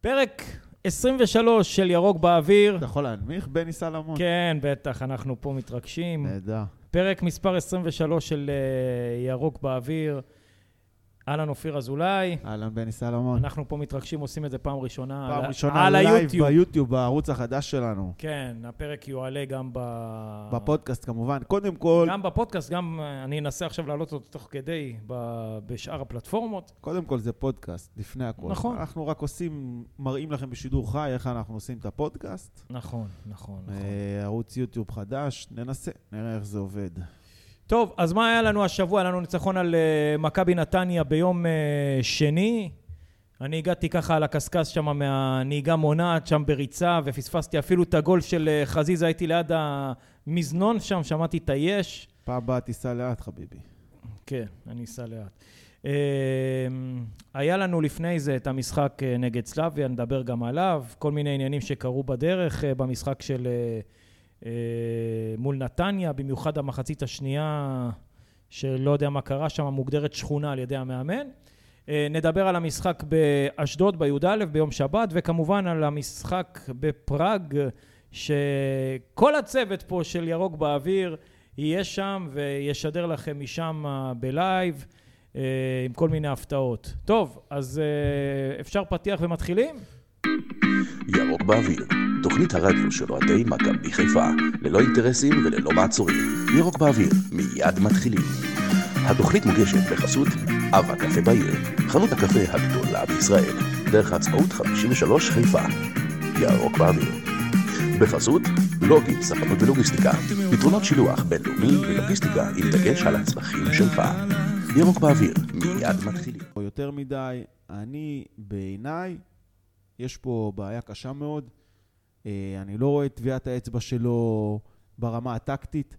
פרק 23 של ירוק באוויר. אתה יכול להנמיך, בני סלמון? כן, בטח, אנחנו פה מתרגשים. נהדר. פרק מספר 23 של אה, ירוק באוויר. אהלן אופיר אזולאי. אהלן, בני סלמון. אנחנו פה מתרגשים, עושים את זה פעם ראשונה. פעם על- ראשונה על לייב. ביוטיוב, בערוץ החדש שלנו. כן, הפרק יועלה גם ב... בפודקאסט כמובן. קודם כל, גם בפודקאסט, גם אה, אני אנסה עכשיו להעלות אותו תוך כדי ב... בשאר הפלטפורמות. קודם כל זה פודקאסט, לפני הכל. נכון. אנחנו רק עושים, מראים לכם בשידור חי איך אנחנו עושים את הפודקאסט. נכון, נכון, נכון. אה, ערוץ יוטיוב חדש, ננסה, נראה איך זה עובד. טוב, אז מה היה לנו השבוע? היה לנו ניצחון על uh, מכבי נתניה ביום uh, שני. אני הגעתי ככה על הקשקש שם מהנהיגה מונעת, שם בריצה, ופספסתי אפילו את הגול של uh, חזיזה, הייתי ליד המזנון שם, שמעתי את היש. פעם הבאה תיסע לאט, חביבי. כן, אני אסע לאט. Uh, היה לנו לפני זה את המשחק נגד סלאביה, נדבר גם עליו, כל מיני עניינים שקרו בדרך uh, במשחק של... Uh, מול נתניה, במיוחד המחצית השנייה, שלא יודע מה קרה שם, מוגדרת שכונה על ידי המאמן. אה, נדבר על המשחק באשדוד בי"א ביום שבת, וכמובן על המשחק בפראג, שכל הצוות פה של ירוק באוויר יהיה שם וישדר לכם משם אה, בלייב. אה, עם כל מיני הפתעות. טוב, אז אה, אפשר פתיח ומתחילים? ירוק באוויר, תוכנית הרדיו של אוהדי מכבי חיפה, ללא אינטרסים וללא מעצורים. ירוק באוויר, מיד מתחילים. התוכנית מוגשת בחסות אב הקפה בעיר, חנות הקפה הגדולה בישראל, דרך העצמאות 53 חיפה. ירוק באוויר. בחסות לוגי, ספנות ולוגיסטיקה, פתרונות שילוח בינלאומי ולוגיסטיקה עם דגש על הצרכים שלך. ירוק באוויר, מיד מתחילים. יותר מדי, אני, בעיניי, יש פה בעיה קשה מאוד. אה, אני לא רואה את טביעת האצבע שלו ברמה הטקטית.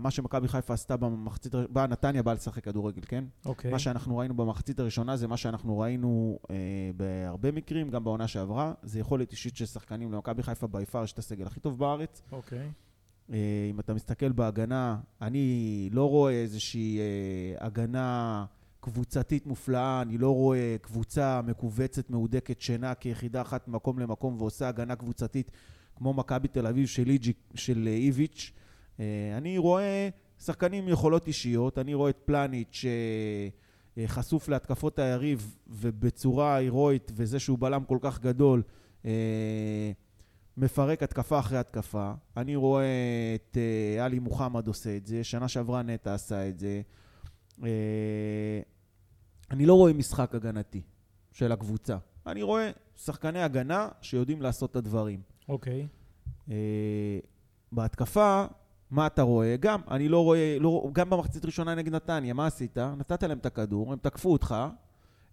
מה שמכבי חיפה עשתה במחצית, באה נתניה באה לשחק כדורגל, כן? אוקיי. מה שאנחנו ראינו במחצית הראשונה זה מה שאנחנו ראינו אה, בהרבה מקרים, גם בעונה שעברה. זה יכולת אישית של שחקנים למכבי חיפה ביפר, יש את הסגל הכי טוב בארץ. אוקיי. אה, אם אתה מסתכל בהגנה, אני לא רואה איזושהי אה, הגנה קבוצתית מופלאה, אני לא רואה קבוצה מכווצת, מהודקת, שינה כיחידה אחת ממקום למקום ועושה הגנה קבוצתית כמו מכבי תל אביב של, איג'י, של אה, איביץ'. אה, אני רואה שחקנים עם יכולות אישיות, אני רואה את פלניץ' שחשוף להתקפות היריב ובצורה הירואית, וזה שהוא בלם כל כך גדול, אה, מפרק התקפה אחרי התקפה. אני רואה את אה, עלי מוחמד עושה את זה, שנה שעברה נטע עשה את זה. אני לא רואה משחק הגנתי של הקבוצה. אני רואה שחקני הגנה שיודעים לעשות את הדברים. אוקיי. אה, בהתקפה, מה אתה רואה? גם, אני לא רואה, לא, גם במחצית ראשונה נגד נתניה, מה עשית? נתת להם את הכדור, הם תקפו אותך,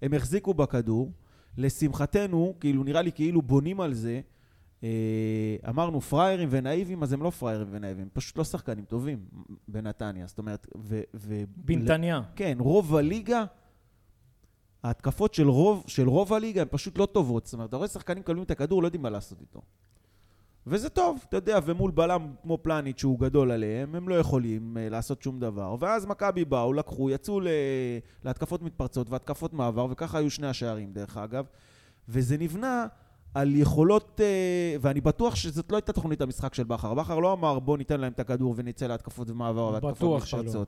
הם החזיקו בכדור. לשמחתנו, כאילו, נראה לי כאילו בונים על זה. אה, אמרנו פראיירים ונאיבים, אז הם לא פראיירים ונאיבים, פשוט לא שחקנים טובים בנתניה. זאת אומרת, ו... ו בנתניה. כן, רוב הליגה, ההתקפות של רוב, של רוב הליגה הן פשוט לא טובות. זאת אומרת, אתה רואה שחקנים מקבלים את הכדור, לא יודעים מה לעשות איתו. וזה טוב, אתה יודע, ומול בלם כמו פלניץ' שהוא גדול עליהם, הם לא יכולים uh, לעשות שום דבר. ואז מכבי באו, לקחו, יצאו ל... להתקפות מתפרצות והתקפות מעבר, וככה היו שני השערים, דרך אגב. וזה נבנה על יכולות, uh, ואני בטוח שזאת לא הייתה תוכנית המשחק של בכר. בכר לא אמר, בוא ניתן להם את הכדור ונצא להתקפות ומעבר והתקפות בטוח שלא.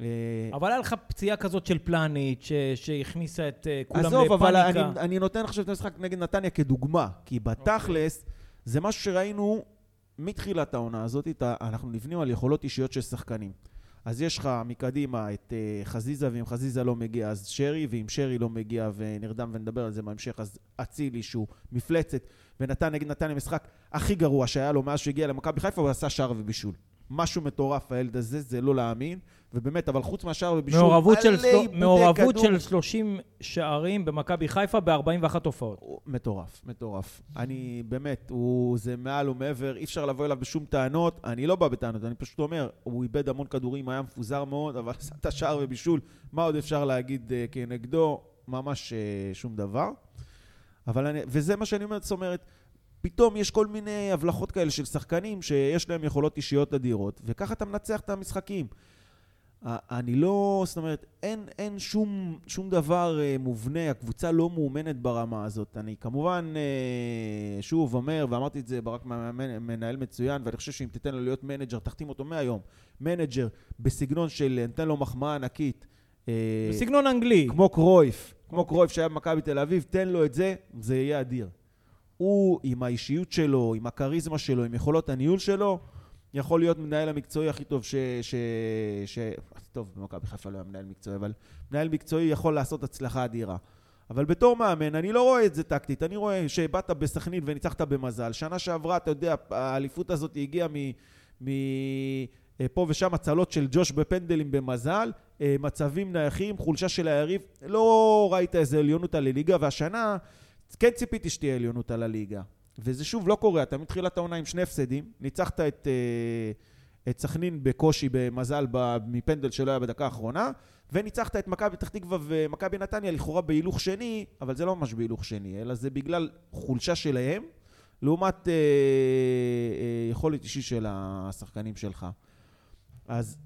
אה, אבל היה לך פציעה כזאת של פלניץ' שהכניסה את אה, כולם עזוב, אבל לפאניקה. אני, אני נותן עכשיו את המשחק נגד נתניה כדוגמה, כי בתכלס, זה משהו שראינו מתחילת העונה הזאת, אנחנו נבנים על יכולות אישיות של שחקנים. אז יש לך מקדימה את uh, חזיזה, ואם חזיזה לא מגיע אז שרי, ואם שרי לא מגיע ונרדם ונדבר על זה בהמשך, אז אצילי שהוא מפלצת, ונתן נגד נתניה משחק הכי גרוע שהיה לו מאז שהגיע למכבי חיפה, הוא עשה שער ובישול. משהו מטורף הילד הזה, זה לא להאמין, ובאמת, אבל חוץ מהשער ובישול, מעורבות של, עיבודי מעורבות כדור. של 30 שערים במכבי חיפה ב-41 הופעות. הוא מטורף, מטורף. אני באמת, הוא, זה מעל ומעבר, אי אפשר לבוא אליו בשום טענות. אני לא בא בטענות, אני פשוט אומר, הוא איבד המון כדורים, היה מפוזר מאוד, אבל עשה את השער ובישול. מה עוד אפשר להגיד אה, כנגדו? ממש אה, שום דבר. אבל אני, וזה מה שאני אומר, זאת אומרת, פתאום יש כל מיני הבלחות כאלה של שחקנים שיש להם יכולות אישיות אדירות, וככה אתה מנצח את המשחקים. אני לא, זאת אומרת, אין, אין שום, שום דבר אה, מובנה, הקבוצה לא מאומנת ברמה הזאת. אני כמובן, אה, שוב אומר, ואמרתי את זה, ברק מנהל מצוין, ואני חושב שאם תיתן לו להיות מנג'ר, תחתים אותו מהיום. מנג'ר בסגנון של, נתן לו מחמאה ענקית. אה, בסגנון אנגלי. כמו קרויף, כמו קרויף שהיה במכבי תל אביב, תן לו את זה, זה יהיה אדיר. הוא, עם האישיות שלו, עם הכריזמה שלו, עם יכולות הניהול שלו, יכול להיות מנהל המקצועי הכי טוב ש... ש, ש טוב, במכבי חיפה לא היה מנהל מקצועי, אבל מנהל מקצועי יכול לעשות הצלחה אדירה. אבל בתור מאמן, אני לא רואה את זה טקטית. אני רואה שבאת בסכנין וניצחת במזל. שנה שעברה, אתה יודע, האליפות הזאת הגיעה מ... מ... פה ושם הצלות של ג'וש בפנדלים במזל, אה, מצבים נייחים, חולשה של היריב. לא ראית איזה עליונות על הליגה, והשנה כן ציפיתי שתהיה עליונות על הליגה. וזה שוב לא קורה, אתה מתחילת העונה עם שני הפסדים, ניצחת את, אה, את סכנין בקושי, במזל, מפנדל שלא היה בדקה האחרונה, וניצחת את מכבי פתח תקווה ומכבי נתניה לכאורה בהילוך שני, אבל זה לא ממש בהילוך שני, אלא זה בגלל חולשה שלהם, לעומת אה, אה, יכולת אישית של השחקנים שלך. אז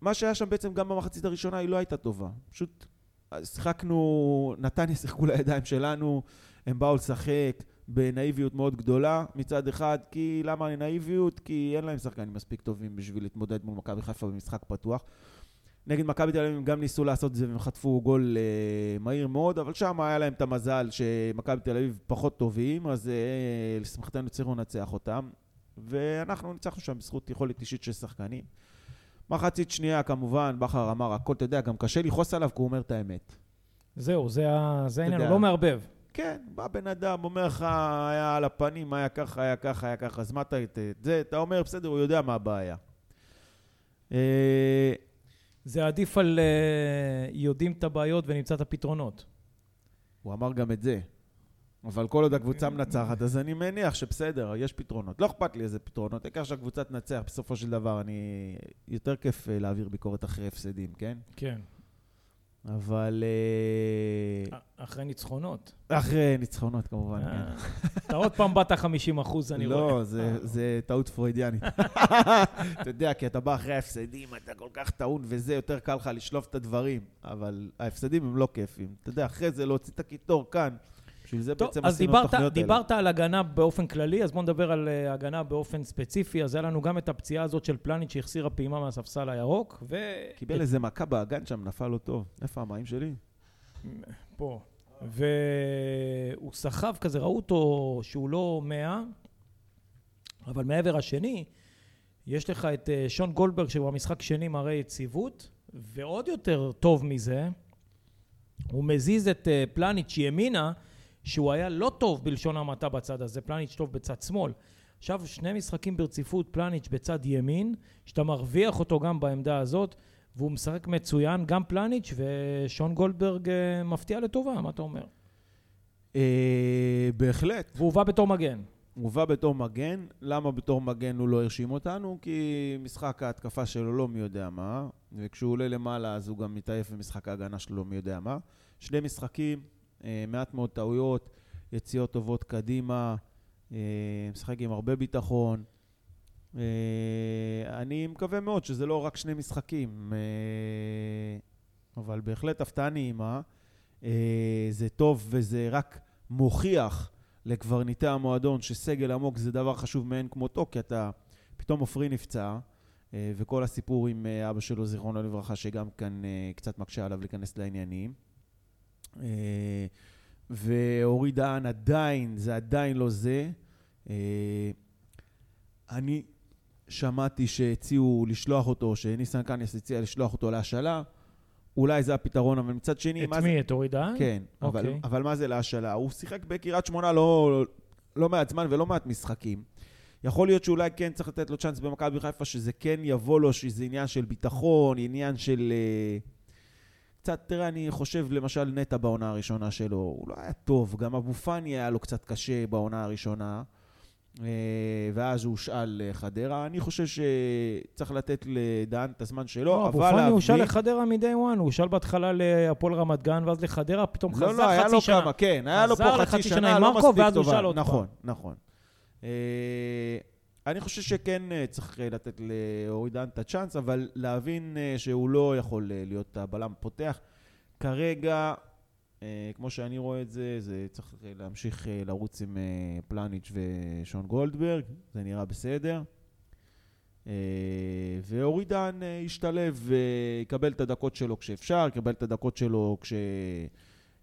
מה שהיה שם בעצם גם במחצית הראשונה היא לא הייתה טובה. פשוט שיחקנו, נתניה שיחקו לידיים שלנו, הם באו לשחק, בנאיביות מאוד גדולה מצד אחד, כי למה נאיביות? כי אין להם שחקנים מספיק טובים בשביל להתמודד מול מכבי חיפה במשחק פתוח. נגד מכבי תל אביב הם גם ניסו לעשות את זה והם חטפו גול אה, מהיר מאוד, אבל שם היה להם את המזל שמכבי תל אביב פחות טובים, אז אה, לשמחתנו הצליחו לנצח אותם, ואנחנו ניצחנו שם בזכות יכולת אישית של שחקנים. מחצית שנייה כמובן, בכר אמר הכל, אתה יודע, גם קשה לכעוס עליו כי הוא אומר את האמת. זהו, זה העניין, הוא לא מערבב. כן, בא בן אדם, אומר לך, היה על הפנים, היה ככה, היה ככה, היה ככה, אז מה אתה... את זה, אתה אומר, בסדר, הוא יודע מה הבעיה. אה, זה עדיף על uh, יודעים את הבעיות ונמצא את הפתרונות. הוא אמר גם את זה. אבל כל עוד הקבוצה מנצחת, אז אני מניח שבסדר, יש פתרונות. לא אכפת לי איזה פתרונות, העיקר שהקבוצה תנצח, בסופו של דבר, אני... יותר כיף אה, להעביר ביקורת אחרי הפסדים, כן? כן. אבל... אה, אחרי ניצחונות. אחרי ניצחונות, כמובן, כן. אתה עוד פעם באת 50 אחוז, אני רואה. לא, זה טעות פרוידיאנית. אתה יודע, כי אתה בא אחרי ההפסדים, אתה כל כך טעון, וזה, יותר קל לך לשלוף את הדברים. אבל ההפסדים הם לא כיפים. אתה יודע, אחרי זה להוציא את הקיטור כאן. בשביל זה טוב, בעצם עשינו את התוכניות האלה. דיברת על הגנה באופן כללי, אז בוא נדבר על uh, הגנה באופן ספציפי. אז היה לנו גם את הפציעה הזאת של פלניץ' שהחסירה פעימה מהספסל הירוק, ו... קיבל את... איזה מכה באגן שם, נפל לו טוב. איפה המים שלי? פה. והוא סחב כזה, ראו אותו שהוא לא מאה, אבל מעבר השני, יש לך את uh, שון גולדברג, שהוא במשחק שני מראה יציבות, ועוד יותר טוב מזה, הוא מזיז את uh, פלניץ' ימינה, שהוא היה לא טוב בלשון המעטה בצד הזה, פלניץ' טוב בצד שמאל. עכשיו שני משחקים ברציפות, פלניץ' בצד ימין, שאתה מרוויח אותו גם בעמדה הזאת, והוא משחק מצוין, גם פלניץ', ושון גולדברג אה, מפתיע לטובה, מה אתה אומר? אה, בהחלט. והוא הובא בתור מגן. הוא הובא בתור מגן. למה בתור מגן הוא לא הרשים אותנו? כי משחק ההתקפה שלו לא מי יודע מה, וכשהוא עולה למעלה אז הוא גם מתעייף במשחק ההגנה שלו לא מי יודע מה. שני משחקים, מעט מאוד טעויות, יציאות טובות קדימה, אה, משחק עם הרבה ביטחון. אה, אני מקווה מאוד שזה לא רק שני משחקים, אבל בהחלט הפתעה נעימה. זה טוב וזה רק מוכיח לקברניטי המועדון שסגל עמוק זה דבר חשוב מאין כמותו, כי אתה, פתאום עופרי נפצע, וכל הסיפור עם אבא שלו, זיכרונו לברכה, שגם כאן קצת מקשה עליו להיכנס לעניינים. אה, ואורי דהן עדיין, זה עדיין לא זה. אה, אני שמעתי שהציעו לשלוח אותו, שניסן קניאס הציע לשלוח אותו להשאלה. אולי זה הפתרון, אבל מצד שני... את מי? זה... את אורי דהן? כן, okay. אבל, אוקיי. אבל מה זה להשאלה? הוא שיחק בקריית שמונה לא, לא מעט זמן ולא מעט משחקים. יכול להיות שאולי כן צריך לתת לו צ'אנס במכבי חיפה, שזה כן יבוא לו, שזה עניין של ביטחון, עניין של... Uh, קצת, תראה, אני חושב למשל נטע בעונה הראשונה שלו, הוא לא היה טוב, גם אבו פאני היה לו קצת קשה בעונה הראשונה, אה, ואז הוא הושאל לחדרה. אני חושב שצריך לתת לדן את הזמן שלו, לא, אבל. אבו פאני הושאל לחדרה מ-day one, הוא הושאל בהתחלה להפועל רמת גן, ואז לחדרה, פתאום חזר חצי שנה. לא, לא, היה לו כמה, כן, היה לו פה חצי שנה, לא מספיק טובה. נכון, נכון. אני חושב שכן אה, צריך אה, לתת לאורי דהן את הצ'אנס, אבל להבין אה, שהוא לא יכול להיות הבלם פותח. כרגע, כמו שאני רואה את זה, זה צריך להמשיך לרוץ עם פלניץ' ושון גולדברג, זה נראה בסדר. ואורי אה, ישתלב ויקבל את הדקות שלו כשאפשר, יקבל את הדקות שלו כש...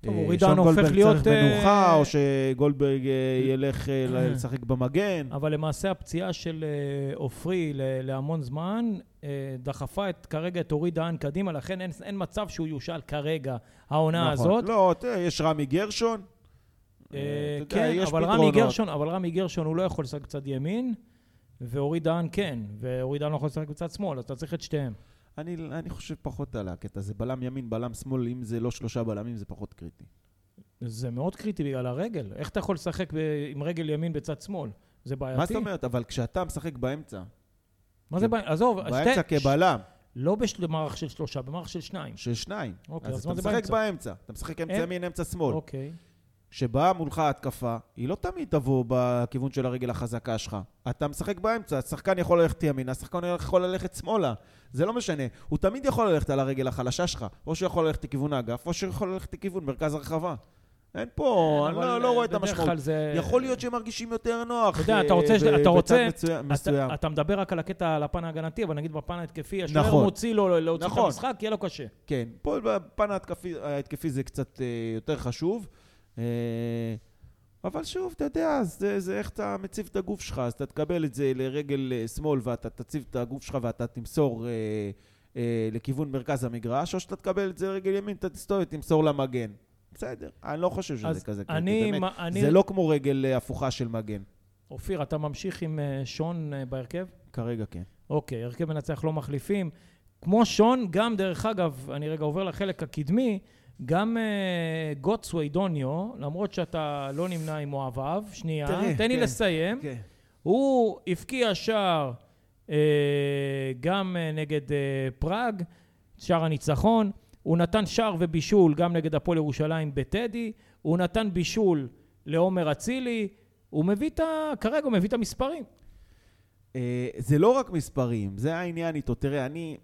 אה, שון גולדברג להיות, צריך מנוחה, אה, או שגולדברג אה, ילך לשחק במגן. אבל למעשה הפציעה של עופרי להמון זמן דחפה את, כרגע את אורי דהן קדימה, לכן אין, אין מצב שהוא יושאל כרגע, העונה נכון. הזאת. לא, תראה, יש רמי גרשון. אה, יודע, כן, אבל רמי. גרשון, אבל רמי גרשון הוא לא יכול לשחק בצד ימין, ואורי דהן כן, ואורי דהן לא יכול לשחק בצד שמאל, אז אתה צריך את שתיהם. אני, אני חושב פחות על הקטע הזה. בלם ימין, בלם שמאל, אם זה לא שלושה בלמים, זה פחות קריטי. זה מאוד קריטי בגלל הרגל. איך אתה יכול לשחק ב- עם רגל ימין בצד שמאל? זה בעייתי. מה זאת אומרת? אבל כשאתה משחק באמצע, מה זה בעייתי? עזוב, באמצע שתי- כבלם, לא במערך של שלושה, במערך של שניים. של שניים, אוקיי, אז אז אתה מה זה משחק באמצע? באמצע. אתה משחק אמצע אין- ימין, אמצע שמאל. אוקיי. כשבאה מולך התקפה, היא לא תמיד תבוא בכיוון של הרגל החזקה שלך. אתה משחק באמצע, השחקן יכול ללכת ימינה, השחקן יכול ללכת שמאלה. זה לא משנה. הוא תמיד יכול ללכת על הרגל החלשה שלך. או שהוא יכול ללכת לכיוון האגף, או שהוא יכול ללכת לכיוון מרכז הרחבה. אין פה, אני אבל לא, לא רואה את המשמעות. זה... יכול להיות שהם מרגישים יותר נוח. אתה יודע, אתה אה, רוצה, ב- אתה רוצה, בצד מצוין- אתה, מסוים. אתה מדבר רק על הקטע, על הפן ההגנתי, אבל נגיד בפן ההתקפי, השוער נכון. מוציא לו להוציא נכון. את המשחק, יהיה לו קשה. כן, פה בפן ההתקפי, ההתקפי זה קצת אה, יותר חשוב. אה, אבל שוב, אתה יודע, זה, זה איך אתה מציב את הגוף שלך, אז אתה תקבל את זה לרגל אה, שמאל ואתה תציב את הגוף שלך ואתה תמסור אה, אה, לכיוון מרכז המגרש, או שאתה תקבל את זה לרגל ימין, אתה תסתובב, תמסור למגן. בסדר, אני לא חושב שזה כזה אני- באמת. מה- אני- זה לא כמו רגל אה, הפוכה של מגן. אופיר, אתה ממשיך עם שון בהרכב? כרגע כן. אוקיי, הרכב מנצח לא מחליפים. כמו שון, גם דרך אגב, אני רגע עובר לחלק הקדמי, גם אה, גוטסווי דוניו, למרות שאתה לא נמנה עם אוהביו, שנייה, תראה, תן לי כן. לסיים. כן. הוא הבקיע שער אה, גם אה, נגד פראג, שער הניצחון. הוא נתן שער ובישול גם נגד הפועל ירושלים בטדי. הוא נתן בישול לעומר אצילי. הוא מביא את ה... כרגע הוא מביא את המספרים. זה לא רק מספרים, זה העניין איתו. תראה, אני...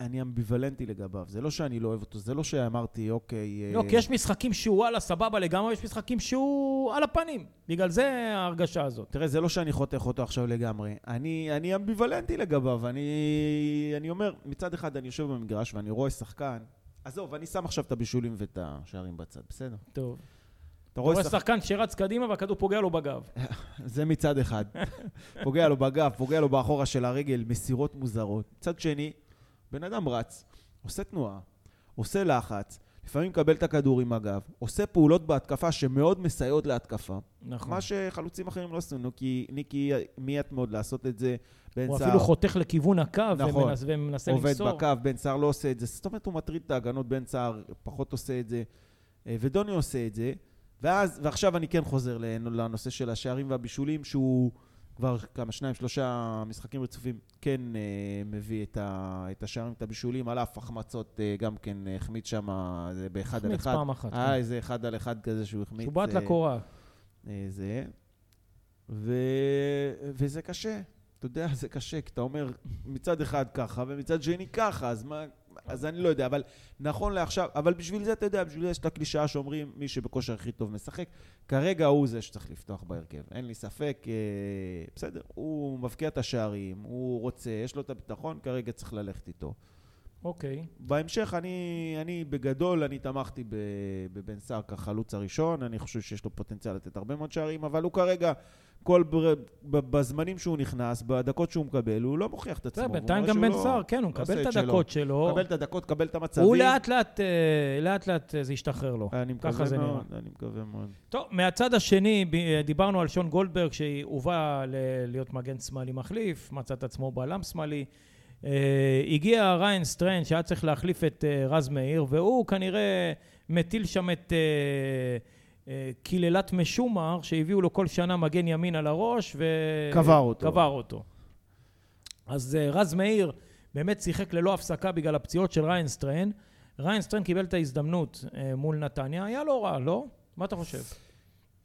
אני אמביוולנטי לגביו. זה לא שאני לא אוהב אותו, זה לא שאמרתי, אוקיי... אה, לא, כי יש משחקים שהוא וואלה סבבה לגמרי, יש משחקים שהוא על הפנים. בגלל זה ההרגשה הזאת. תראה, זה לא שאני חותך אותו עכשיו לגמרי. אני, אני אמביוולנטי לגביו. אני, אני אומר, מצד אחד אני יושב במגרש ואני רואה שחקן... עזוב, אני שם עכשיו את הבישולים ואת השערים בצד, בסדר? טוב. אתה רואה שחקן... שחקן שרץ קדימה והכדור פוגע לו בגב. זה מצד אחד. פוגע לו בגב, פוגע לו באחורה של הרגל, מסירות מוזרות. מצד שני, בן אדם רץ, עושה תנועה, עושה לחץ, לפעמים מקבל את הכדור עם הגב, עושה פעולות בהתקפה שמאוד מסייעות להתקפה. נכון. מה שחלוצים אחרים לא עשו, ניקי, ניקי מיעט מאוד לעשות את זה. בן הוא סער אפילו חותך לכיוון הקו נכון. ומנס- ומנסה עובד למסור. בקו, בן סער לא עושה את זה. זאת אומרת, הוא מטריד את ההגנות, בן סער פחות עושה את זה, אה, ודוני עושה את זה. ואז, ועכשיו אני כן חוזר לנושא של השערים והבישולים, שהוא כבר כמה, שניים, שלושה משחקים רצופים, כן אה, מביא את, ה, את השערים, את הבישולים, על אף החמצות, אה, גם כן אה, החמיץ שם אה, זה באחד על החמיץ אחד. פעם אחת, היה כן. איזה אחד על אחד כזה שהוא החמיץ. שהוא בעט אה, לקורה. אה, זה. ו... וזה קשה. אתה יודע, זה קשה, כי אתה אומר מצד אחד ככה, ומצד שני ככה, אז מה... אז אני לא יודע, אבל נכון לעכשיו, אבל בשביל זה, אתה יודע, בשביל זה יש את הקלישאה שאומרים, מי שבכושר הכי טוב משחק. כרגע הוא זה שצריך לפתוח בהרכב, אין לי ספק. אה, בסדר, הוא מבקיע את השערים, הוא רוצה, יש לו את הביטחון, כרגע צריך ללכת איתו. אוקיי. בהמשך, אני, אני בגדול, אני תמכתי בבן סער כחלוץ הראשון, אני חושב שיש לו פוטנציאל לתת הרבה מאוד שערים, אבל הוא כרגע, כל בר, בזמנים שהוא נכנס, בדקות שהוא מקבל, הוא לא מוכיח את עצמו. בינתיים גם בן לא סער, כן, הוא מקבל את שלו. הדקות שלו. מקבל את הדקות, מקבל את המצבים. הוא לאט לאט, אה, לאט לאט אה, זה ישתחרר לו. אני מקווה. מאוד, אני מקווה מאוד. טוב, מהצד השני, ב- דיברנו על שון גולדברג, שהובא להיות מגן שמאלי מחליף, מצא את עצמו בלם שמאלי. אה, הגיע ריאן סטריין, שהיה צריך להחליף את אה, רז מאיר, והוא כנראה מטיל שם את אה, קללת משומר, שהביאו לו כל שנה מגן ימין על הראש, ו... קבר אותו. קבר אותו. אז אה, רז מאיר באמת שיחק ללא הפסקה בגלל הפציעות של ריאן סטריין. ריאן סטריין קיבל את ההזדמנות אה, מול נתניה, היה לא רע, לא? מה אתה חושב?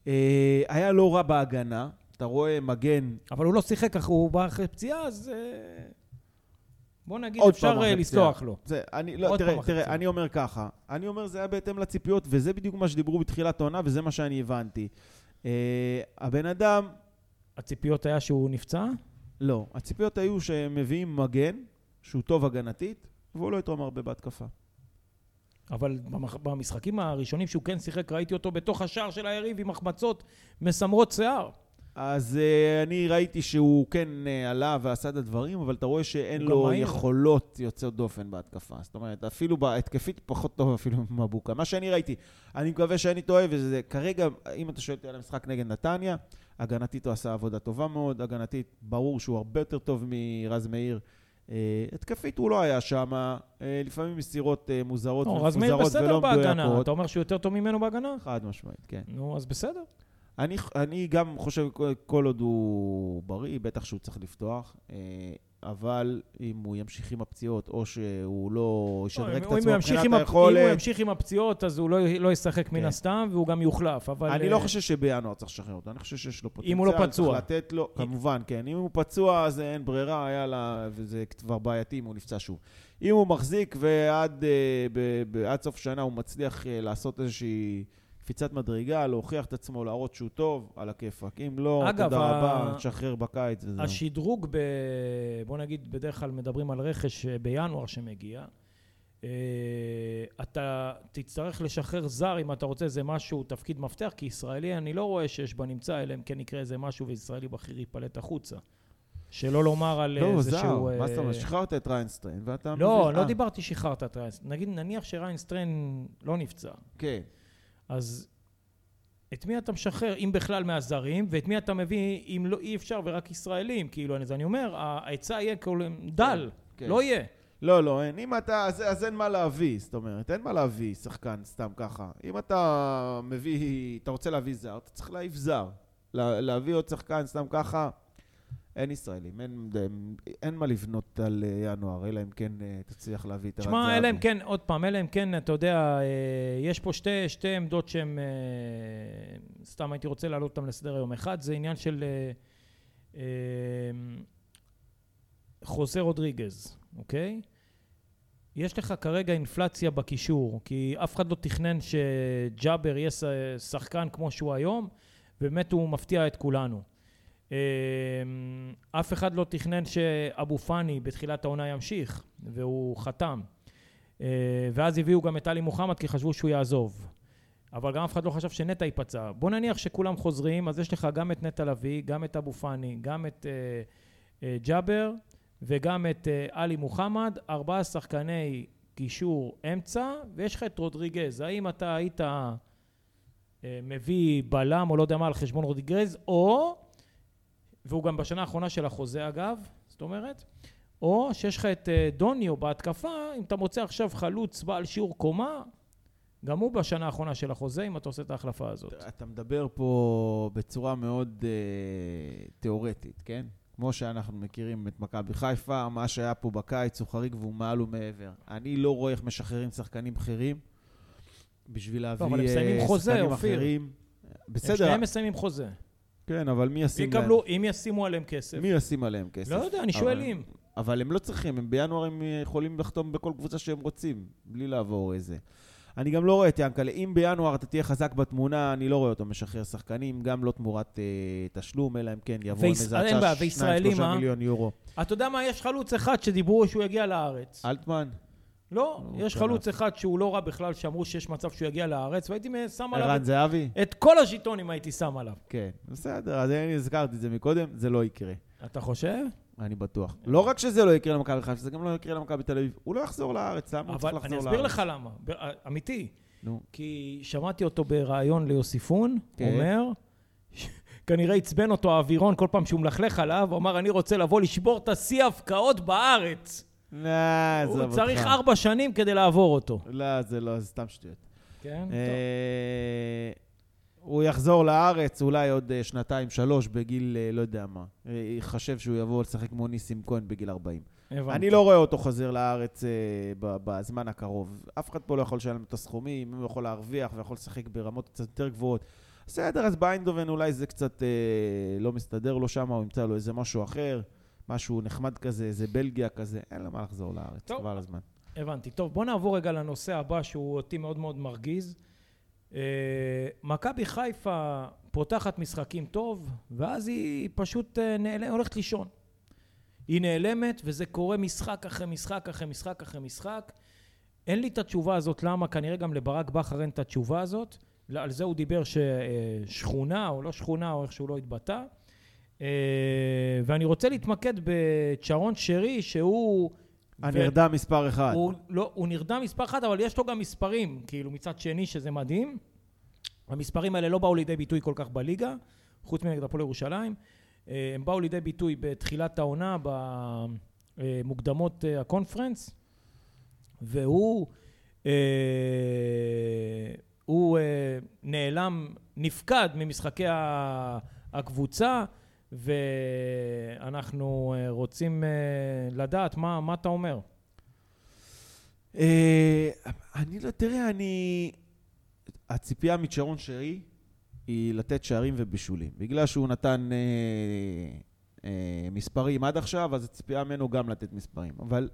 אה, היה לא רע בהגנה. אתה רואה מגן... אבל הוא לא שיחק, הוא בא אחרי פציעה, אז... בוא נגיד, אפשר אה, לסלוח פציעה. לו. זה, אני, לא, תראה, תראה, פציעה. אני אומר ככה, אני אומר זה היה בהתאם לציפיות, וזה בדיוק מה שדיברו בתחילת העונה, וזה מה שאני הבנתי. אה, הבן אדם, הציפיות היה שהוא נפצע? לא, הציפיות היו שהם מביאים מגן, שהוא טוב הגנתית, והוא לא יתרום הרבה בהתקפה. אבל במח- במשחקים הראשונים שהוא כן שיחק, ראיתי אותו בתוך השער של היריב עם החמצות מסמרות שיער. אז uh, אני ראיתי שהוא כן uh, עלה ועשה את הדברים, אבל אתה רואה שאין לו מהיר. יכולות יוצאות דופן בהתקפה. זאת אומרת, אפילו בהתקפית פחות טוב אפילו ממבוקה. מה שאני ראיתי, אני מקווה שאני טועה, וזה כרגע, אם אתה שואל אותי על המשחק נגד נתניה, הגנתית הוא עשה עבודה טובה מאוד, הגנתית, ברור שהוא הרבה יותר טוב מרז מאיר. Uh, התקפית הוא לא היה שם, uh, לפעמים מסירות uh, מוזרות לא, רז מאיר בסדר ולא בהגנה. מדויקות. אתה אומר שהוא יותר טוב ממנו בהגנה? חד משמעית, כן. נו, אז בסדר. אני, אני גם חושב, כל- עוד הוא בריא, בטח שהוא צריך לפתוח, אה, אבל אם הוא ימשיך עם הפציעות, או שהוא לא ישדרג לא, את עצמו מבחינת הפ- אם הוא היכולת... ימשיך עם הפציעות, אז הוא לא- לא ישחק מן כן. הסתם, והוא גם יוחלף. אבל... אני אה, לא חושב שבינואר צריך לשחרר אותו, אני חושב שיש לו פוטנציאל. אם הוא לא פצוע. צריך לתת לו, כמובן, כן. אם הוא פצוע, אז אין ברירה, היה לה, וזה כבר בעייתי אם הוא נפצע שוב. אם הוא מחזיק ועד אה, סוף שנה הוא מצליח אה, לעשות איזושהי קפיצת מדרגה, להוכיח את עצמו, להראות שהוא טוב, על הכיפאק. אם לא, אגב, תודה ה- רבה, נשחרר בקיץ וזהו. השדרוג, ב... בוא נגיד, בדרך כלל מדברים על רכש אה, בינואר שמגיע. אה, אתה תצטרך לשחרר זר אם אתה רוצה איזה משהו, תפקיד מפתח, כי ישראלי אני לא רואה שיש בנמצא, אלא אם כן יקרה איזה משהו וישראלי בכיר ייפלט החוצה. שלא לומר על לא, איזה זר, שהוא... מה זאת אומרת? אה, שחררת את ריאן סטריין, ואתה... לא, מביא- לא אה, דיברתי שחררת את ריאן סטריין. נגיד, נניח שריאן סטריין לא נפצע. כן. אז את מי אתה משחרר, אם בכלל מהזרים, ואת מי אתה מביא, אם לא, אי אפשר, ורק ישראלים, כאילו, אז אני אומר, ההיצע יהיה כאילו דל, כן. לא יהיה. לא, לא, אין. אם אתה... אז, אז אין מה להביא, זאת אומרת, אין מה להביא שחקן סתם ככה. אם אתה מביא... אתה רוצה להביא זר, אתה צריך להעיף זר. לה, להביא עוד שחקן סתם ככה, אין ישראלים. אין, אין, אין מה לבנות על אה, ינואר, אלא אם כן אה, תצליח להביא את ערן תשמע. אלא אם כן, עוד פעם, אלא אם כן, אתה יודע, אה, יש פה שתי, שתי עמדות שהן, סתם הייתי רוצה להעלות אותן לסדר היום. אחד, זה עניין של חוזה רודריגז, אוקיי? יש לך כרגע אינפלציה בקישור, כי אף אחד לא תכנן שג'אבר יהיה שחקן כמו שהוא היום, ובאמת הוא מפתיע את כולנו. אה, אף אחד לא תכנן שאבו פאני בתחילת העונה ימשיך, והוא חתם. אה, ואז הביאו גם את עלי מוחמד כי חשבו שהוא יעזוב. אבל גם אף אחד לא חשב שנטע ייפצע. בוא נניח שכולם חוזרים, אז יש לך גם את נטע לביא, גם את אבו פאני, גם את אה, אה, ג'אבר וגם את אה, עלי מוחמד, ארבעה שחקני קישור אמצע, ויש לך את רודריגז. האם אתה היית אה, מביא בלם או לא יודע מה על חשבון רודריגז, או, והוא גם בשנה האחרונה של החוזה אגב, זאת אומרת, או שיש לך את אה, דוניו בהתקפה, אם אתה מוצא עכשיו חלוץ בעל שיעור קומה, גם הוא בשנה האחרונה של החוזה, אם אתה עושה את ההחלפה הזאת. אתה מדבר פה בצורה מאוד אה, תיאורטית, כן? כמו שאנחנו מכירים את מכבי חיפה, מה שהיה פה בקיץ הוא חריג והוא מעל ומעבר. אני לא רואה איך משחררים שחקנים בכירים בשביל להביא אבל הם מסיימים אה, חוזה, שחקנים אופיר. אחרים. הם בסדר, שניהם מסיימים חוזה. כן, אבל מי ישים להם? יקבלו, אם ישימו עליהם כסף. מי ישים עליהם כסף? לא יודע, אני שואל אם. אבל הם לא צריכים, הם בינואר הם יכולים לחתום בכל קבוצה שהם רוצים, בלי לעבור איזה. אני גם לא רואה את ינקלה. אם בינואר אתה תהיה חזק בתמונה, אני לא רואה אותו משחרר שחקנים, גם לא תמורת אה, תשלום, אלא אם כן יבוא עם ויש- איזה הצעה וישראלים, 2-3 אה? מיליון יורו. אתה יודע מה, יש חלוץ אחד שדיברו שהוא יגיע לארץ. אלטמן? לא, נו, יש כן, חלוץ אחד שהוא לא רע בכלל, שאמרו שיש מצב שהוא יגיע לארץ, והייתי שם עליו ערן זהבי? את כל הז'יטונים הייתי שם עליו. כן, בסדר, אז אני הזכרתי את זה מקודם, זה לא יקרה. אתה חושב? אני בטוח. לא רק שזה לא יקרה למכבי חיפה, זה גם לא יקרה למכבי תל אביב. הוא לא יחזור לארץ, למה הוא צריך אבל לחזור אני לארץ? אסביר לך למה, ב- אמיתי. נו, כי שמעתי אותו בראיון ליוסיפון, כן. אומר, כנראה עצבן אותו האווירון כל פעם שהוא מלכלך עליו, הוא אמר, אני רוצה לבוא לשבור את השיא ההפקעות בארץ. לא, עזוב הוא אותך. צריך ארבע שנים כדי לעבור אותו. לא, זה לא, זה סתם שטויות. כן? טוב. אה, הוא יחזור לארץ אולי עוד אה, שנתיים, שלוש, בגיל, אה, לא יודע מה. יחשב שהוא יבוא לשחק כמו ניסים כהן בגיל 40. הבנתי. אני לא רואה אותו חוזר לארץ אה, בזמן הקרוב. אף אחד פה לא יכול לשלם את הסכומים, אם הוא יכול להרוויח ויכול לשחק ברמות קצת יותר גבוהות. בסדר, אז באיינדובן אולי זה קצת אה, לא מסתדר לו שם, הוא ימצא לו איזה משהו אחר, משהו נחמד כזה, איזה בלגיה כזה, אין לו מה לחזור לארץ, טוב. כבר הזמן. הבנתי. טוב, בוא נעבור רגע לנושא הבא שהוא אותי מאוד מאוד מרגיז. אה, מכבי חיפה פותחת משחקים טוב, ואז היא פשוט אה, נעל... הולכת לישון. היא נעלמת, וזה קורה משחק אחרי משחק אחרי משחק אחרי משחק. אין לי את התשובה הזאת, למה? כנראה גם לברק בכר אין את התשובה הזאת. על זה הוא דיבר ששכונה או לא שכונה, או איך שהוא לא התבטא. אה, ואני רוצה להתמקד בצ'רון שרי, שהוא... הנרדם מספר אחד. הוא, לא, הוא נרדם מספר אחת, אבל יש לו גם מספרים, כאילו מצד שני, שזה מדהים. המספרים האלה לא באו לידי ביטוי כל כך בליגה, חוץ מנגד הפועל ירושלים. אה, הם באו לידי ביטוי בתחילת העונה, במוקדמות אה, הקונפרנס, והוא הוא נעלם, נפקד ממשחקי הקבוצה, ואנחנו רוצים לדעת מה, מה אתה אומר. אני לא, תראה, אני... הציפייה מצ'רון שרי היא לתת שערים ובישולים. בגלל שהוא נתן אה, אה, מספרים עד עכשיו, אז הציפייה ממנו גם לתת מספרים. אבל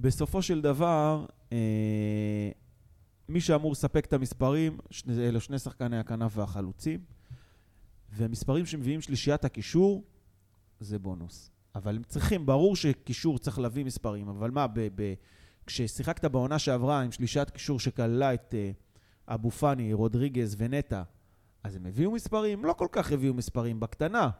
בסופו של דבר, אה, מי שאמור לספק את המספרים, אלו שני שחקני הכנף והחלוצים, ומספרים שמביאים שלישיית הקישור, זה בונוס. אבל הם צריכים, ברור שקישור צריך להביא מספרים, אבל מה, ב, ב, כששיחקת בעונה שעברה עם שלישיית קישור שכללה את... אה, אבו פאני, רודריגז ונטע, אז הם הביאו מספרים? לא כל כך הביאו מספרים, בקטנה.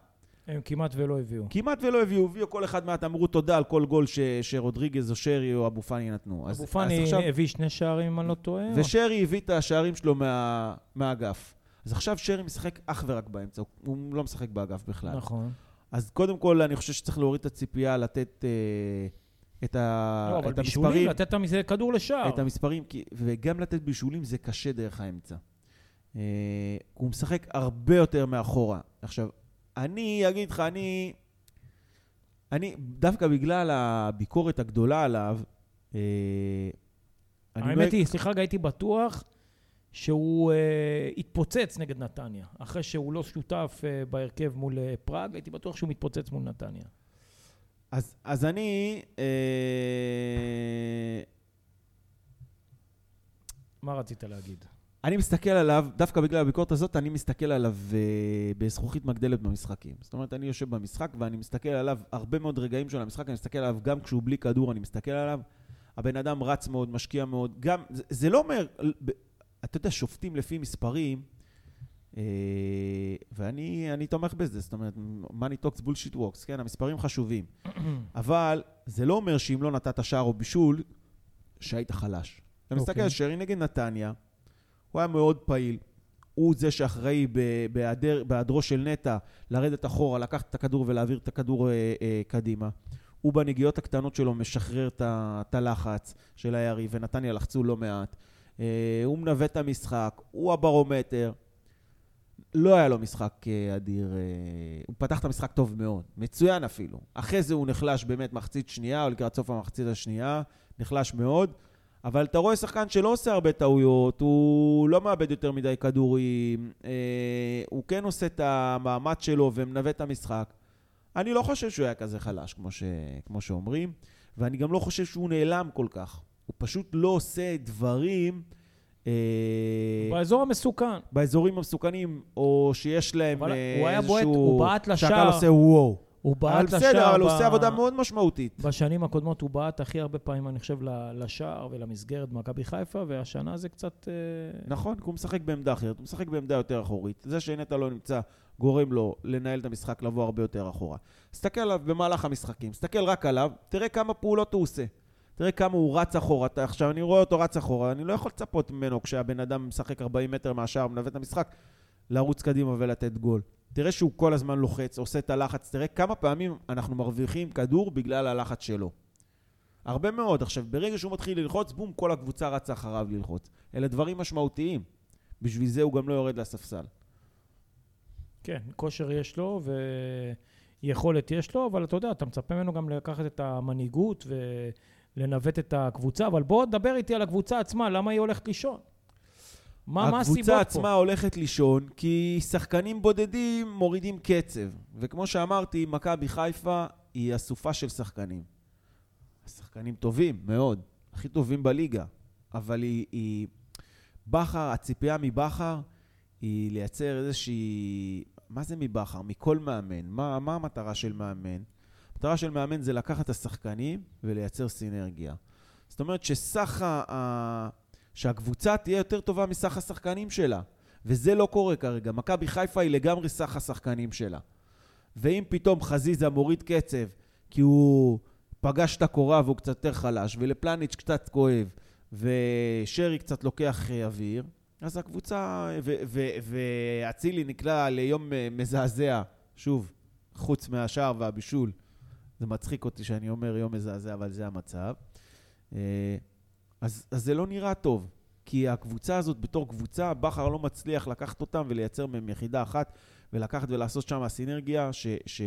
הם כמעט ולא הביאו. כמעט ולא הביאו, הביאו כל אחד מעט, אמרו תודה על כל גול ש, שרודריגז או שרי או אבו פאני נתנו. אבו פאני עכשיו... הביא שני שערים, אם אני לא טועה. ושרי הביא את השערים שלו מה, מהאגף. אז עכשיו שרי משחק אך ורק באמצע, הוא לא משחק באגף בכלל. נכון. אז קודם כל, אני חושב שצריך להוריד את הציפייה לתת... אה, את, ה... לא, אבל בישולים, לתת את כדור לשער. את המספרים, וגם לתת בישולים זה קשה דרך האמצע. אה, הוא משחק הרבה יותר מאחורה. עכשיו, אני אגיד לך, אני... אני, דווקא בגלל הביקורת הגדולה עליו, אה, האמת לא היא, סליחה, הייתי בטוח שהוא אה, התפוצץ נגד נתניה. אחרי שהוא לא שותף אה, בהרכב מול אה, פראג, הייתי בטוח שהוא מתפוצץ מול נתניה. אז, אז אני... אה... מה רצית להגיד? אני מסתכל עליו, דווקא בגלל הביקורת הזאת, אני מסתכל עליו אה, בזכוכית מגדלת במשחקים. זאת אומרת, אני יושב במשחק ואני מסתכל עליו, הרבה מאוד רגעים של המשחק, אני מסתכל עליו גם כשהוא בלי כדור, אני מסתכל עליו. הבן אדם רץ מאוד, משקיע מאוד. גם, זה, זה לא אומר, אתה יודע, שופטים לפי מספרים, אה, ואני תומך בזה, זאת אומרת, money talks bullshit works, כן, המספרים חשובים. אבל זה לא אומר שאם לא נתת שער או בישול, שהיית חלש. אתה מסתכל אוקיי. על שרי נגד נתניה, הוא היה מאוד פעיל. הוא זה שאחראי בהיעדרו של נטע לרדת אחורה, לקחת את הכדור ולהעביר את הכדור אה, אה, קדימה. הוא בנגיעות הקטנות שלו משחרר את הלחץ של היריב, ונתניה לחצו לא מעט. אה, הוא מנווט את המשחק, הוא הברומטר. לא היה לו משחק אה, אדיר, אה, הוא פתח את המשחק טוב מאוד, מצוין אפילו. אחרי זה הוא נחלש באמת מחצית שנייה, או לקראת סוף המחצית השנייה, נחלש מאוד. אבל אתה רואה שחקן שלא עושה הרבה טעויות, הוא לא מאבד יותר מדי כדורים, אה, הוא כן עושה את המאמץ שלו ומנווט את המשחק. אני לא חושב שהוא היה כזה חלש, כמו, ש... כמו שאומרים, ואני גם לא חושב שהוא נעלם כל כך. הוא פשוט לא עושה דברים... אה, באזור המסוכן. באזורים המסוכנים, או שיש להם איזשהו... הוא היה בועט, הוא בעט לשער. שהקהל עושה וואו. הוא בעט לשער. בסדר, אבל הוא עושה עבודה מאוד משמעותית. בשנים הקודמות הוא בעט הכי הרבה פעמים, אני חושב, לשער ולמסגרת במכבי חיפה, והשנה זה קצת... אה, נכון, כי הוא משחק בעמדה אחרת, הוא משחק בעמדה יותר אחורית. זה שנטע לא נמצא, גורם לו לנהל את המשחק, לבוא הרבה יותר אחורה. תסתכל עליו במהלך המשחקים, תסתכל רק עליו, תראה כמה פעולות הוא עושה. תראה כמה הוא רץ אחורה. אתה, עכשיו, אני רואה אותו רץ אחורה, אני לא יכול לצפות ממנו כשהבן אדם משחק 40 מטר מהשער, מנווט את המשחק, לרוץ קדימה ולתת גול. תראה שהוא כל הזמן לוחץ, עושה את הלחץ, תראה כמה פעמים אנחנו מרוויחים כדור בגלל הלחץ שלו. הרבה מאוד. עכשיו, ברגע שהוא מתחיל ללחוץ, בום, כל הקבוצה רצה אחריו ללחוץ. אלה דברים משמעותיים. בשביל זה הוא גם לא יורד לספסל. כן, כושר יש לו ויכולת יש לו, אבל אתה יודע, אתה מצפה ממנו גם לקחת את המנהיגות ולנווט את הקבוצה, אבל בוא דבר איתי על הקבוצה עצמה, למה היא הולכת לישון? מה, מה הסיבות הקבוצה פה? עצמה הולכת לישון, כי שחקנים בודדים מורידים קצב. וכמו שאמרתי, מכבי חיפה היא אסופה של שחקנים. שחקנים טובים, מאוד. הכי טובים בליגה. אבל היא... היא... בכר, הציפייה מבכר היא לייצר איזושהי... מה זה מבכר? מכל מאמן. מה, מה המטרה של מאמן? המטרה של מאמן זה לקחת את השחקנים ולייצר סינרגיה. זאת אומרת שסך ה... שהקבוצה תהיה יותר טובה מסך השחקנים שלה. וזה לא קורה כרגע. מכבי חיפה היא לגמרי סך השחקנים שלה. ואם פתאום חזיזה מוריד קצב כי הוא פגש את הקורה והוא קצת יותר חלש, ולפלניץ' קצת כואב, ושרי קצת לוקח אה, אוויר, אז הקבוצה, ואצילי נקלע ליום אה, מזעזע, שוב, חוץ מהשער והבישול. זה מצחיק אותי שאני אומר יום מזעזע, אבל זה המצב. אה, אז, אז זה לא נראה טוב, כי הקבוצה הזאת בתור קבוצה, בכר לא מצליח לקחת אותם ולייצר מהם יחידה אחת, ולקחת ולעשות שם סינרגיה, ש, ש,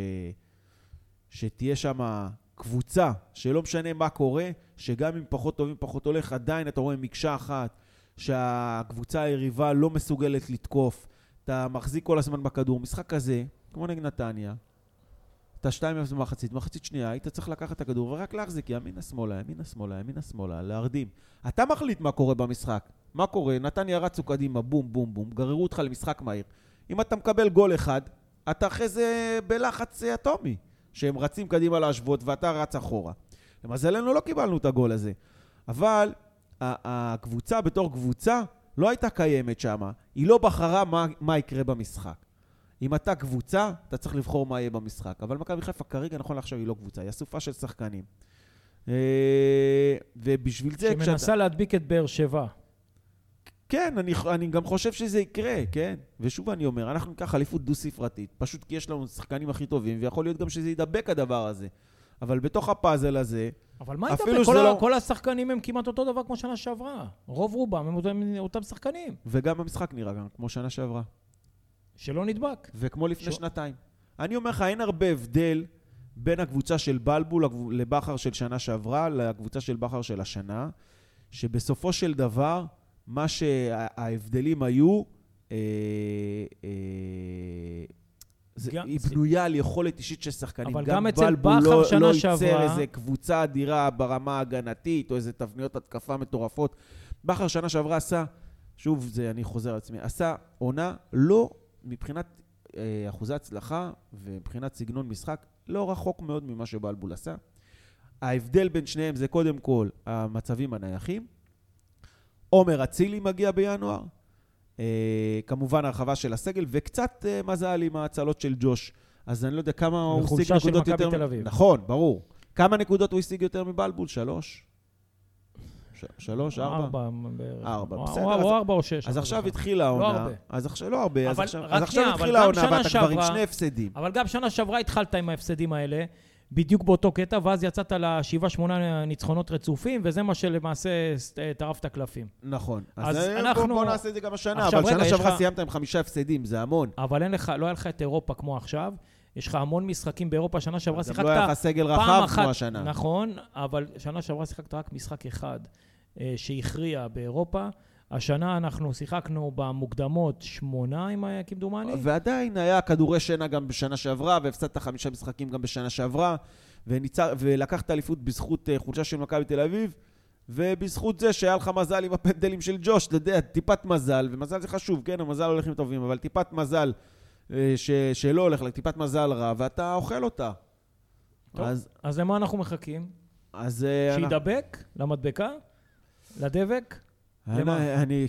שתהיה שם קבוצה, שלא משנה מה קורה, שגם אם פחות טובים, פחות הולך, עדיין אתה רואה מקשה אחת, שהקבוצה היריבה לא מסוגלת לתקוף, אתה מחזיק כל הזמן בכדור. משחק כזה, כמו נגד נתניה, אתה 2-0 במחצית, מחצית שנייה, היית צריך לקחת את הכדור ורק להחזיק ימינה-שמאלה, ימינה-שמאלה, ימינה-שמאלה, להרדים. אתה מחליט מה קורה במשחק. מה קורה? נתניה רצו קדימה, בום, בום, בום, גררו אותך למשחק מהיר. אם אתה מקבל גול אחד, אתה אחרי זה בלחץ אה, אטומי, שהם רצים קדימה להשוות ואתה רץ אחורה. למזלנו לא קיבלנו את הגול הזה. אבל הקבוצה בתור קבוצה לא הייתה קיימת שם. היא לא בחרה מה, מה יקרה במשחק. אם אתה קבוצה, אתה צריך לבחור מה יהיה במשחק. אבל מכבי חיפה כרגע, נכון לעכשיו, היא לא קבוצה, היא אסופה של שחקנים. אה, ובשביל זה... שמנסה להדביק את באר שבע. כן, אני, אני גם חושב שזה יקרה, כן? ושוב אני אומר, אנחנו ניקח אליפות דו-ספרתית, פשוט כי יש לנו שחקנים הכי טובים, ויכול להיות גם שזה ידבק הדבר הזה. אבל בתוך הפאזל הזה, אבל מה? שזה כל, ה- לא- כל השחקנים הם כמעט אותו דבר כמו שנה שעברה. רוב רובם הם אותם, אותם שחקנים, וגם המשחק נראה גם כמו שנה שעברה, שלא נדבק. וכמו לפני ש- שנתיים. אני אומר לך, אין הרבה הבדל בין הקבוצה של בלבול לבכר של שנה שעברה לקבוצה של בכר של השנה, שבסופו של דבר, מה שההבדלים היו, אה, אה, זה, גם- היא זה- בנויה על יכולת אישית של שחקנים. אבל גם אצל בלבול בכר לא, שנה לא שעברה- ייצר איזה קבוצה אדירה ברמה ההגנתית, או איזה תבניות התקפה מטורפות. בכר שנה שעברה עשה, שוב, זה, אני חוזר על עצמי, עשה עונה לא, מבחינת אה, אחוזי הצלחה ומבחינת סגנון משחק, לא רחוק מאוד ממה שבלבול עשה. ההבדל בין שניהם זה קודם כל המצבים הנייחים. עומר אצילי מגיע בינואר. אה, כמובן הרחבה של הסגל, וקצת אה, מזל עם ההצלות של ג'וש. אז אני לא יודע כמה הוא השיג וחולשה של נקודות מכבי יותר... תל אביב. נכון, ברור. כמה נקודות הוא השיג יותר מבלבול? שלוש? שלוש, ארבע? ארבע בערך. ארבע, בסדר, או- ארבע או שש. אז לא עכשיו. התחילה העונה. הרבה. אז עכשיו, לא הרבה, אז עכשיו, התחילה גם העונה, ואתה כבר עם שני הפסדים. אבל גם שנה שעברה התחלת עם ההפסדים האלה, בדיוק באותו קטע, ואז יצאת לשבעה, שמונה ניצחונות רצופים, וזה מה שלמעשה טרף את הקלפים. נכון. אז אז אה, אנחנו- בוא- בוא נעשה את זה גם השנה, אבל שנה שעברה לך- סיימת עם חמישה הפסדים, זה המון. אבל אין לך, לא היה לך את אירופה כמו עכשיו. יש לך המון משחקים באירופה, שנה שעברה גם שיחקת לא היה לך סגל פעם רחב אחת, כמו השנה. נכון, אבל שנה שעברה שיחקת רק משחק אחד שהכריע באירופה. השנה אנחנו שיחקנו במוקדמות שמונה, אם היה כמדומני. ועדיין היה כדורי שינה גם בשנה שעברה, והפסדת חמישה משחקים גם בשנה שעברה, וניצר, ולקחת אליפות בזכות אה, חולשה של מכבי תל אביב, ובזכות זה שהיה לך מזל עם הפנדלים של ג'וש, אתה יודע, טיפת מזל, ומזל זה חשוב, כן, המזל הולך עם טובים, אבל טיפת מזל אה, ש, שלא הולך לך, טיפת מזל רע, ואתה אוכל אותה. טוב, אז, אז למה אנחנו מחכים? אז אה, אנחנו- שידבק? למדבקה? לדבק? למה? אני,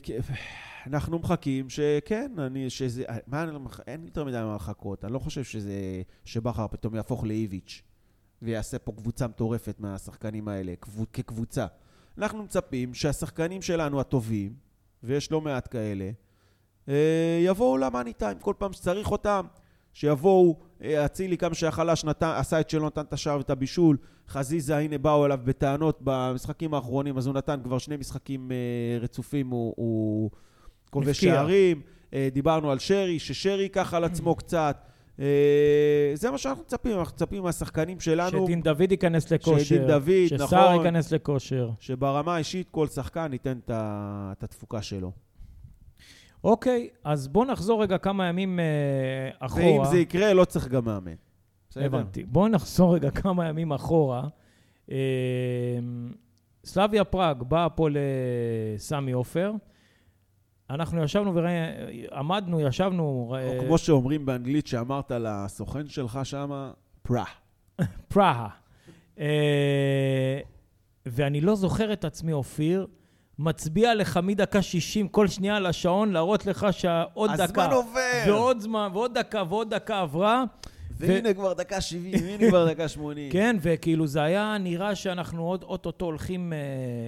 אנחנו מחכים שכן, אני, שזה, מה, אני לא מח- אין יותר מדי מה לחכות. אני לא חושב שזה, שבכר פתאום יהפוך לאיביץ' ויעשה פה קבוצה מטורפת מהשחקנים האלה, קבו, כקבוצה. אנחנו מצפים שהשחקנים שלנו הטובים, ויש לא מעט כאלה, אה, יבואו למאני טיים כל פעם שצריך אותם. שיבואו, אצילי כמה שהיה חלש, נתן, עשה את שלו, נתן את השער ואת הבישול. חזיזה, הנה באו אליו בטענות במשחקים האחרונים, אז הוא נתן כבר שני משחקים אה, רצופים, הוא, הוא כובש. שערים. אה, דיברנו על שרי, ששרי ייקח על עצמו קצת. אה, זה מה שאנחנו מצפים, אנחנו מצפים מהשחקנים שלנו, שדין דוד ייכנס לכושר. שדין דוד, שסער נכון. ייכנס לכושר. שברמה האישית כל שחקן ייתן את התפוקה שלו. אוקיי, אז בואו נחזור רגע כמה ימים אה, אחורה. ואם זה יקרה, לא צריך גם מאמן. הבנתי. בואו נחזור רגע כמה ימים אחורה. אה, סלאביה פראג באה פה לסמי עופר. אנחנו ישבנו ועמדנו, ישבנו... או אה, כמו שאומרים באנגלית שאמרת לסוכן שלך שם, פרה. פראה. אה, ואני לא זוכר את עצמי, אופיר, מצביע לך מדקה 60 כל שנייה על השעון, להראות לך שעוד דקה... הזמן עובר! ועוד זמן, ועוד דקה, ועוד דקה עברה. והנה כבר דקה 70, והנה כבר דקה 80. כן, וכאילו זה היה נראה שאנחנו עוד אוטוטו הולכים אה,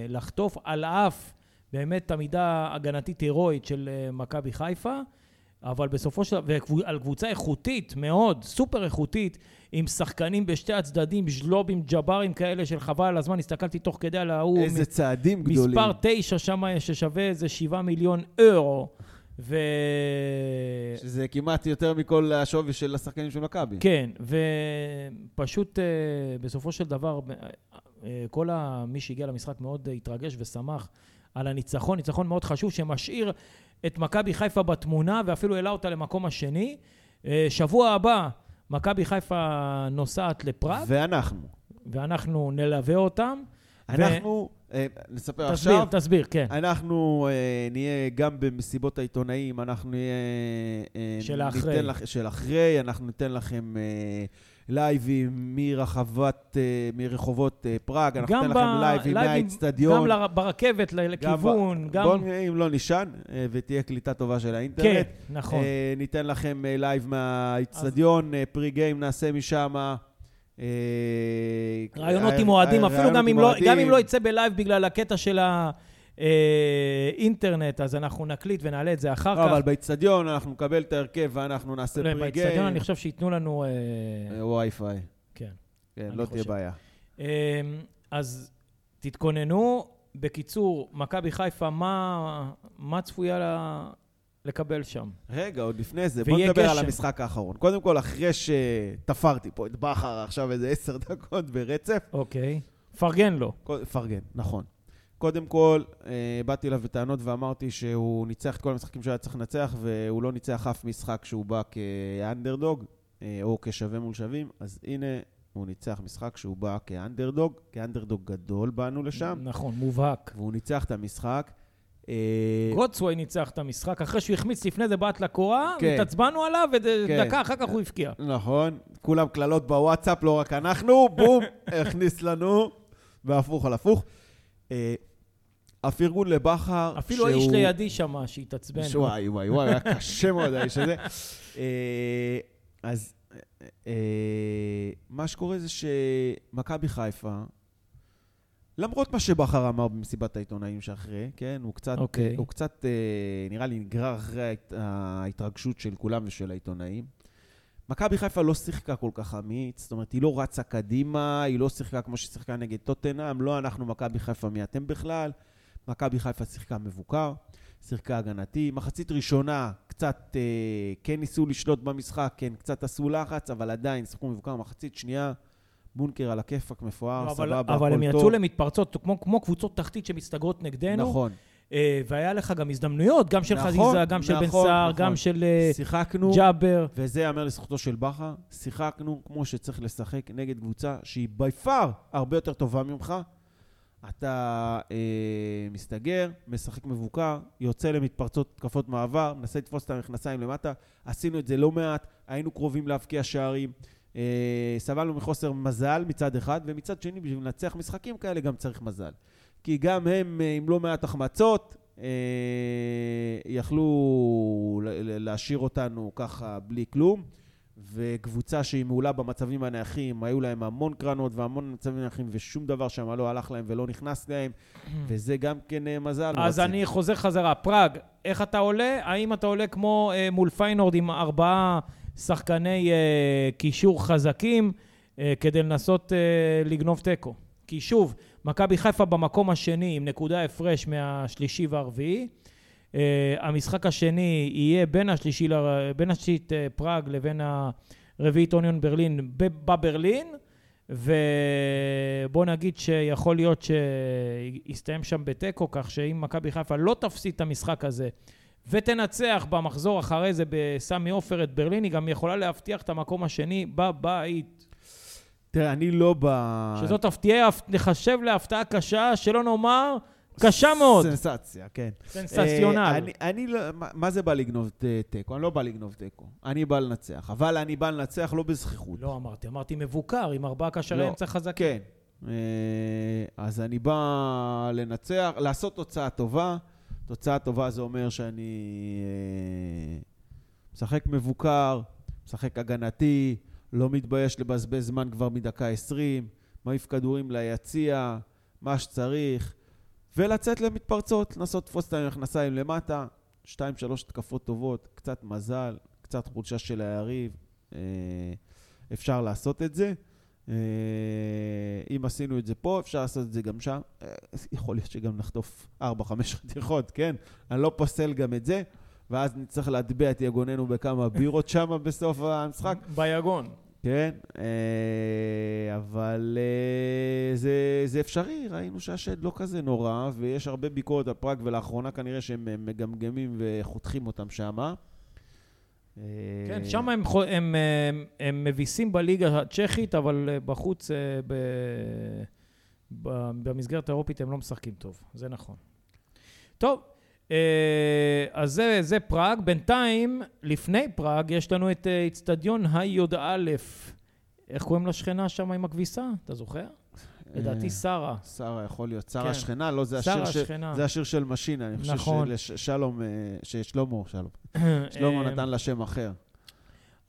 לחטוף, על אף באמת עמידה הגנתית הירואית של אה, מכבי חיפה, אבל בסופו של דבר, ועל קבוצה איכותית מאוד, סופר איכותית, עם שחקנים בשתי הצדדים, ז'לובים, ג'ברים כאלה של חבל על הזמן, הסתכלתי תוך כדי על ההוא, איזה צעדים גדולים. מספר תשע שם ששווה איזה שבעה מיליון אירו. ו... שזה כמעט יותר מכל השווי של השחקנים של מכבי. כן, ופשוט אה, בסופו של דבר, אה, כל ה... מי שהגיע למשחק מאוד התרגש ושמח על הניצחון, ניצחון מאוד חשוב שמשאיר את מכבי חיפה בתמונה ואפילו העלה אותה למקום השני. אה, שבוע הבא, מכבי חיפה נוסעת לפראג, ואנחנו. ואנחנו נלווה אותם. אנחנו, אה, נספר תסביר, עכשיו, תסביר, כן. אנחנו אה, נהיה גם במסיבות העיתונאים, אנחנו נהיה... אה, של האחרי. לכ- של אחרי, אנחנו ניתן לכם אה, לייבים מרחבת, אה, מרחובות אה, פראג, אנחנו ניתן ב- לכם לייבים מהאיצטדיון. גם ברכבת, לכיוון, גם... בואו נראה אם לא נשען, אה, ותהיה קליטה טובה של האינטרנט. כן, נכון. ניתן לכם לייב מהאיצטדיון, אה, pre game נעשה משם. רעיונות עם אוהדים, אפילו גם אם, לא, אם לא יצא... בלייב בגלל הקטע של האינטרנט, אז אנחנו נקליט ונעלה את זה אחר כך. לא, אבל באיצטדיון אנחנו נקבל את ההרכב ואנחנו נעשה לא, pre באצטדיון game. אני חושב שייתנו לנו... אה, אה, וי-פיי. כן. כן, לא תהיה חושב. בעיה. אה, אז תתכוננו. בקיצור, מכבי חיפה, מה, מה צפויה לה, לקבל שם? רגע, עוד לפני זה, בוא נדבר על גשם. המשחק האחרון. קודם כל, אחרי שתפרתי פה את בכר עכשיו איזה עשר דקות ברצף, אוקיי. פרגן לו. פרגן, נכון. קודם כל, אה, באתי אליו בטענות ואמרתי שהוא ניצח את כל המשחקים שהיה צריך לנצח, והוא לא ניצח אף משחק שהוא בא כאנדרדוג, אה, או כשווה מול שווים, אז הנה, הוא ניצח משחק שהוא בא כאנדרדוג, כאנדרדוג גדול באנו לשם, נכון, מובהק. והוא ניצח את המשחק. אה, גוטסווי ניצח את המשחק, אחרי שהוא החמיץ לפני זה בעט לקורה, כן. התעצבנו עליו, כן. ודקה אחר כך הוא הבקיע. נכון, כולם קללות בוואטסאפ, לא רק אנחנו, בום, הכניס לנו, והפוך על הפוך. אה, הפרגון לבכר, אפילו האיש לידי שם שהתעצבן. וואי, וואי, וואי, היה קשה מאוד האיש הזה. אה, אז אה, מה שקורה זה שמכבי חיפה, למרות מה שבכר אמר במסיבת העיתונאים שאחרי, כן, הוא קצת, אוקיי. הוא קצת, אה, נראה לי, נגרר אחרי ההת- ההתרגשות של כולם ושל העיתונאים. מכבי חיפה לא שיחקה כל כך אמיץ, זאת אומרת, היא לא רצה קדימה, היא לא שיחקה כמו ששיחקה נגד טוטנאם, לא אנחנו מכבי חיפה, מי אתם בכלל? מכבי חיפה שיחקה מבוקר, שיחקה הגנתי. מחצית ראשונה, קצת אה, כן ניסו לשלוט במשחק, כן, קצת עשו לחץ, אבל עדיין שיחקו מבוקר. מחצית שנייה, בונקר על הכיפאק, מפואר, לא, סבבה, אבל הם הכל יצאו טוב. למתפרצות, כמו, כמו קבוצות תחתית שמסתגרות נגדנו. נכון. אה, והיה לך גם הזדמנויות, גם של נכון, חזיזה, גם של בן נכון, סער, נכון. גם של אה, שיחקנו, ג'אבר. וזה ייאמר לזכותו של בכר, שיחקנו כמו שצריך לשחק נגד קבוצה שהיא בי פאר הרבה יותר טובה ממך. אתה אה, מסתגר, משחק מבוקר, יוצא למתפרצות התקפות מעבר, מנסה לתפוס את המכנסיים למטה. עשינו את זה לא מעט, היינו קרובים להבקיע שערים. אה, סבלנו מחוסר מזל מצד אחד, ומצד שני, בשביל לנצח משחקים כאלה גם צריך מזל. כי גם הם אה, עם לא מעט החמצות, אה, יכלו להשאיר אותנו ככה בלי כלום. וקבוצה שהיא מעולה במצבים הנייחים, היו להם המון קרנות והמון מצבים נייחים, ושום דבר שם לא הלך להם ולא נכנס להם, וזה גם כן אה, מזל. אז. אני חוזר חזרה. פראג, איך אתה עולה? האם אתה עולה כמו אה, מול פיינורד עם ארבעה שחקני אה, קישור חזקים אה, כדי לנסות אה, לגנוב תיקו? כי שוב, מכבי חיפה במקום השני עם נקודה הפרש מהשלישי והרביעי. אה, המשחק השני יהיה בין השלישי, ל- בין השלישית אה, פראג לבין הרביעית אוניון ברלין בברלין, ובוא נגיד שיכול להיות שיסתיים שם בתיקו, כך שאם מכבי חיפה לא תפסיד את המשחק הזה ותנצח במחזור אחרי זה בסמי עופר את ברלין, היא גם יכולה להבטיח את המקום השני בבית. תראה, אני לא ב... שזאת תהיה, נחשב להפתעה קשה, שלא נאמר, קשה מאוד. סנסציה, כן. סנסציונל. אה, אני, אני לא, מה, זה בא לגנוב תיקו? אני לא בא לגנוב תיקו. אני בא לנצח. אבל אני בא לנצח לא בזכיחות. לא אמרתי, אמרתי מבוקר, עם ארבעה קשרי לא. אמצע חזקים. כן. אה, אז אני בא לנצח, לעשות תוצאה טובה. תוצאה טובה זה אומר שאני אה, משחק מבוקר, משחק הגנתי, לא מתבייש לבזבז זמן כבר מדקה 20, מעיף כדורים ליציע, מה שצריך, ולצאת למתפרצות, לנסות לתפוס את המכנסיים למטה, שתיים, שלוש התקפות טובות, קצת מזל, קצת חולשה של היריב, אה, אפשר לעשות את זה. אה, אם עשינו את זה פה, אפשר לעשות את זה גם שם. אה, יכול להיות שגם נחטוף 4-5 חתיכות, כן? אני לא פוסל גם את זה, ואז נצטרך להטביע את יגוננו בכמה בירות שם בסוף המשחק. ביגון. כן, אה, אבל אה, זה, זה אפשרי, ראינו שהשד לא כזה נורא, ויש הרבה ביקורת על פראג, ולאחרונה כנראה שהם אה, מגמגמים וחותכים אותם שמה. כן, שם הם, הם, הם, הם מביסים בליגה הצ'כית, אבל בחוץ, ב, ב, במסגרת האירופית הם לא משחקים טוב, זה נכון. טוב, אז זה, זה פראג. בינתיים, לפני פראג, יש לנו את אה, איצטדיון הי"א. איך קוראים לשכנה שם עם הכביסה? אתה זוכר? לדעתי אה, שרה. שרה יכול להיות, שרה כן. השכנה, לא, זה השיר, ש... זה השיר של משינה, אני חושב נכון. ששלום, אה, ששלמה, שלום, שלמה אה, נתן לה שם אחר.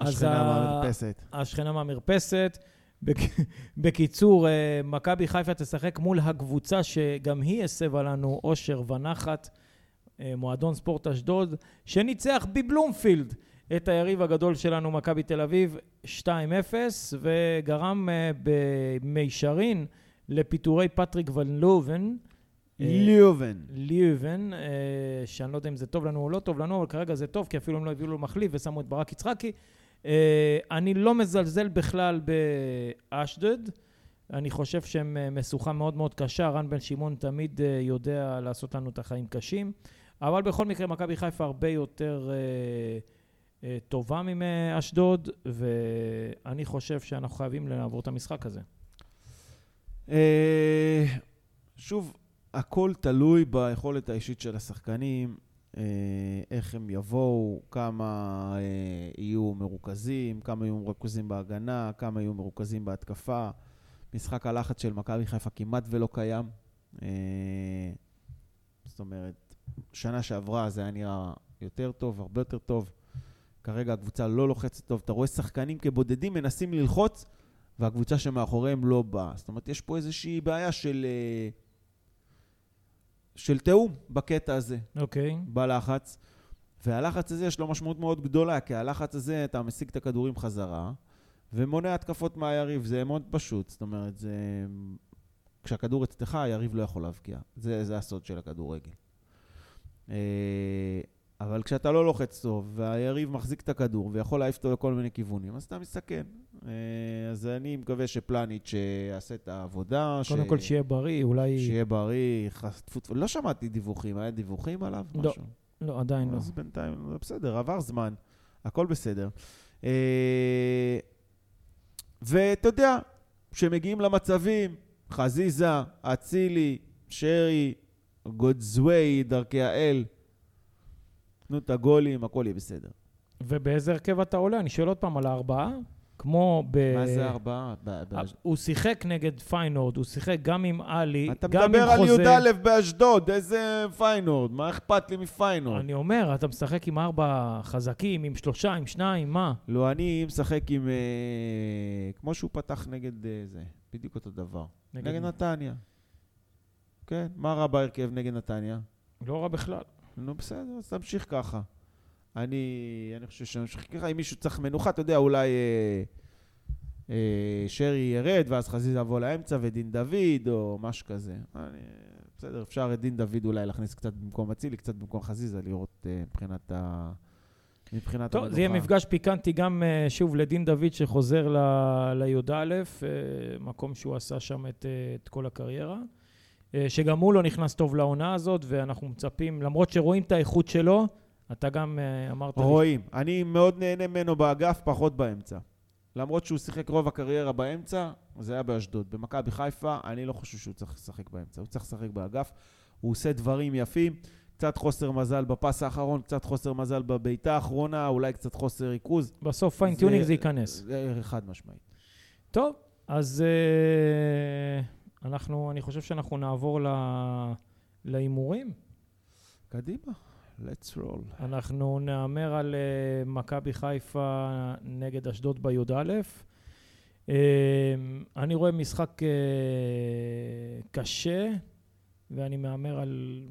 השכנה מהמרפסת. השכנה מהמרפסת. בק- בקיצור, אה, מכבי חיפה תשחק מול הקבוצה שגם היא הסבה לנו אושר ונחת, אה, מועדון ספורט אשדוד, שניצח בבלומפילד את היריב הגדול שלנו, מכבי תל אביב, 2-0, וגרם אה, במישרין לפיטורי פטריק ון לובן. אה, ליובן. ליובן, אה, שאני לא יודע אם זה טוב לנו או לא טוב לנו, אבל כרגע זה טוב, כי אפילו הם לא הביאו לו מחליף ושמו את ברק יצחקי. אה, אני לא מזלזל בכלל באשדוד. אני חושב שהם אה, משוכה מאוד מאוד קשה. רן בן שמעון תמיד אה, יודע לעשות לנו את החיים קשים. אבל בכל מקרה, מכבי חיפה הרבה יותר אה, אה, טובה מאשדוד, ואני חושב שאנחנו חייבים לעבור את המשחק הזה. אה, שוב, הכל תלוי ביכולת האישית של השחקנים, אה, איך הם יבואו, כמה אה, יהיו מרוכזים, כמה יהיו מרוכזים בהגנה, כמה יהיו מרוכזים בהתקפה. משחק הלחץ של מכבי חיפה כמעט ולא קיים. אה, זאת אומרת, שנה שעברה זה היה נראה יותר טוב, הרבה יותר טוב. כרגע הקבוצה לא לוחצת טוב. אתה רואה שחקנים כבודדים מנסים ללחוץ, והקבוצה שמאחוריהם לא באה. זאת אומרת, יש פה איזושהי בעיה של, אה, של תיאום בקטע הזה, אוקיי. בלחץ. והלחץ הזה יש לו משמעות מאוד גדולה, כי הלחץ הזה, אתה משיג את הכדורים חזרה, ומונע התקפות מהיריב, זה מאוד פשוט. זאת אומרת, זה... כשהכדור אצלך, היריב לא יכול להבקיע. זה, זה הסוד של הכדורגל. אה, אבל כשאתה לא לוחץ טוב, והיריב מחזיק את הכדור ויכול להעיף אותו לכל מיני כיוונים, אז אתה מסתכן. אה, אז אני מקווה שפלניץ' יעשה את העבודה. קודם ש... כל שיהיה בריא, אולי... שיהיה בריא, חטפו... לא שמעתי דיווחים, היה דיווחים עליו? לא, משהו? לא, עדיין לא. אז בינתיים, זה בסדר, עבר זמן, הכל בסדר. אה, ואתה יודע, כשמגיעים למצבים, חזיזה, אצילי, שרי, גודזווי, דרכי האל, תנו את הגולים, הכל יהיה בסדר. ובאיזה הרכב אתה עולה? אני שואל עוד פעם על הארבעה. כמו ב... מה זה ארבעה? ב- הוא שיחק נגד פיינורד, הוא שיחק גם עם עלי, אתה גם עם מדבר על חוזה. י"א באשדוד, איזה פיינורד? מה אכפת לי מפיינורד? אני אומר, אתה משחק עם ארבע חזקים, עם שלושה, עם שניים, מה? לא, אני משחק עם... אה, כמו שהוא פתח נגד אה, זה, בדיוק אותו דבר. נגד מי? נתניה. כן, מה רע בהרכב נגד נתניה? לא רע בכלל. נו, בסדר, אז תמשיך ככה. אני, אני חושב שנמשיך ככה. אם מישהו צריך מנוחה, אתה יודע, אולי אה, אה, שרי ירד, ואז חזיזה יבוא לאמצע, ודין דוד, או משהו כזה. אני, בסדר, אפשר את דין דוד אולי להכניס קצת במקום אצילי, קצת במקום חזיזה, לראות אה, מבחינת ה... מבחינת טוב, זה יהיה מפגש פיקנטי גם אה, שוב לדין דוד שחוזר לי"א, אה, מקום שהוא עשה שם את, אה, את כל הקריירה. אה, שגם הוא לא נכנס טוב לעונה הזאת, ואנחנו מצפים, למרות שרואים את האיכות שלו, אתה גם אה, אמרת לי... רואים. אני מאוד נהנה ממנו באגף, פחות באמצע. למרות שהוא שיחק רוב הקריירה באמצע, זה היה באשדוד. במכבי חיפה, אני לא חושב שהוא צריך לשחק באמצע, הוא צריך לשחק באגף. הוא עושה דברים יפים, קצת חוסר מזל בפס האחרון, קצת חוסר מזל בבעיטה האחרונה, אולי קצת חוסר ריכוז. בסוף fine tuning זה ייכנס. זה חד משמעית. טוב, אז אה, אנחנו, אני חושב שאנחנו נעבור להימורים. קדימה, let's roll. אנחנו נהמר על אה, מכבי חיפה נגד אשדוד בי"א. אה, אני רואה משחק אה, קשה, ואני מהמר על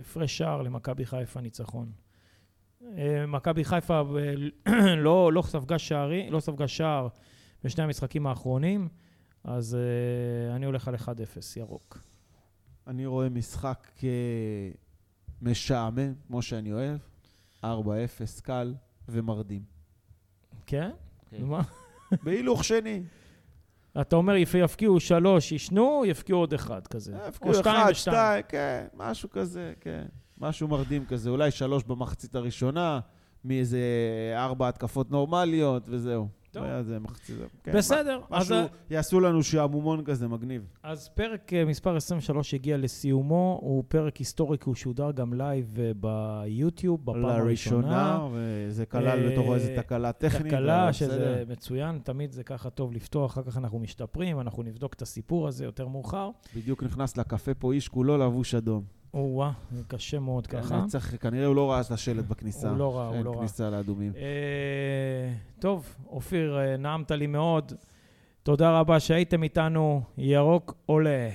הפרש שער למכבי חיפה ניצחון. אה, מכבי חיפה אה, לא, לא ספגה שערי, לא ספגה שער בשני המשחקים האחרונים, אז אה, אני הולך על 1-0, ירוק. אני רואה משחק אה, משעמם, כמו שאני אוהב. 4-0, קל ומרדים. כן? כן. נו, מה? בהילוך שני. אתה אומר, יפ- יפקיעו שלוש, ישנו, יפקיעו עוד אחד כזה. או שתיים אחד, ושתיים. שתיים, כן, משהו כזה, כן. משהו מרדים כזה, אולי שלוש במחצית הראשונה, מאיזה ארבע התקפות נורמליות, וזהו. טוב. היה זה מחצית, כן, בסדר, מה- אז, משהו, יעשו לנו שעמומון כזה מגניב. אז פרק אה, מספר 23 הגיע לסיומו, הוא פרק היסטורי, כי הוא שודר גם live אה, ביוטיוב, בפעם הראשונה. לראשונה, וזה כלל אה, בתוכו איזה תקלה טכנית. תקלה, שזה. מצוין, תמיד זה ככה טוב לפתוח, אחר כך אנחנו משתפרים, אנחנו נבדוק את הסיפור הזה יותר מאוחר. בדיוק נכנס לקפה פה איש כולו לבוש אדום. או-אה, זה קשה מאוד ככה. אני צריך, כנראה הוא לא ראה את השלט בכניסה. הוא לא ראה, הוא אין לא ראה. כניסה לאדומים. אה, טוב, אופיר, אה, נעמת לי מאוד. תודה רבה שהייתם איתנו. ירוק עולה.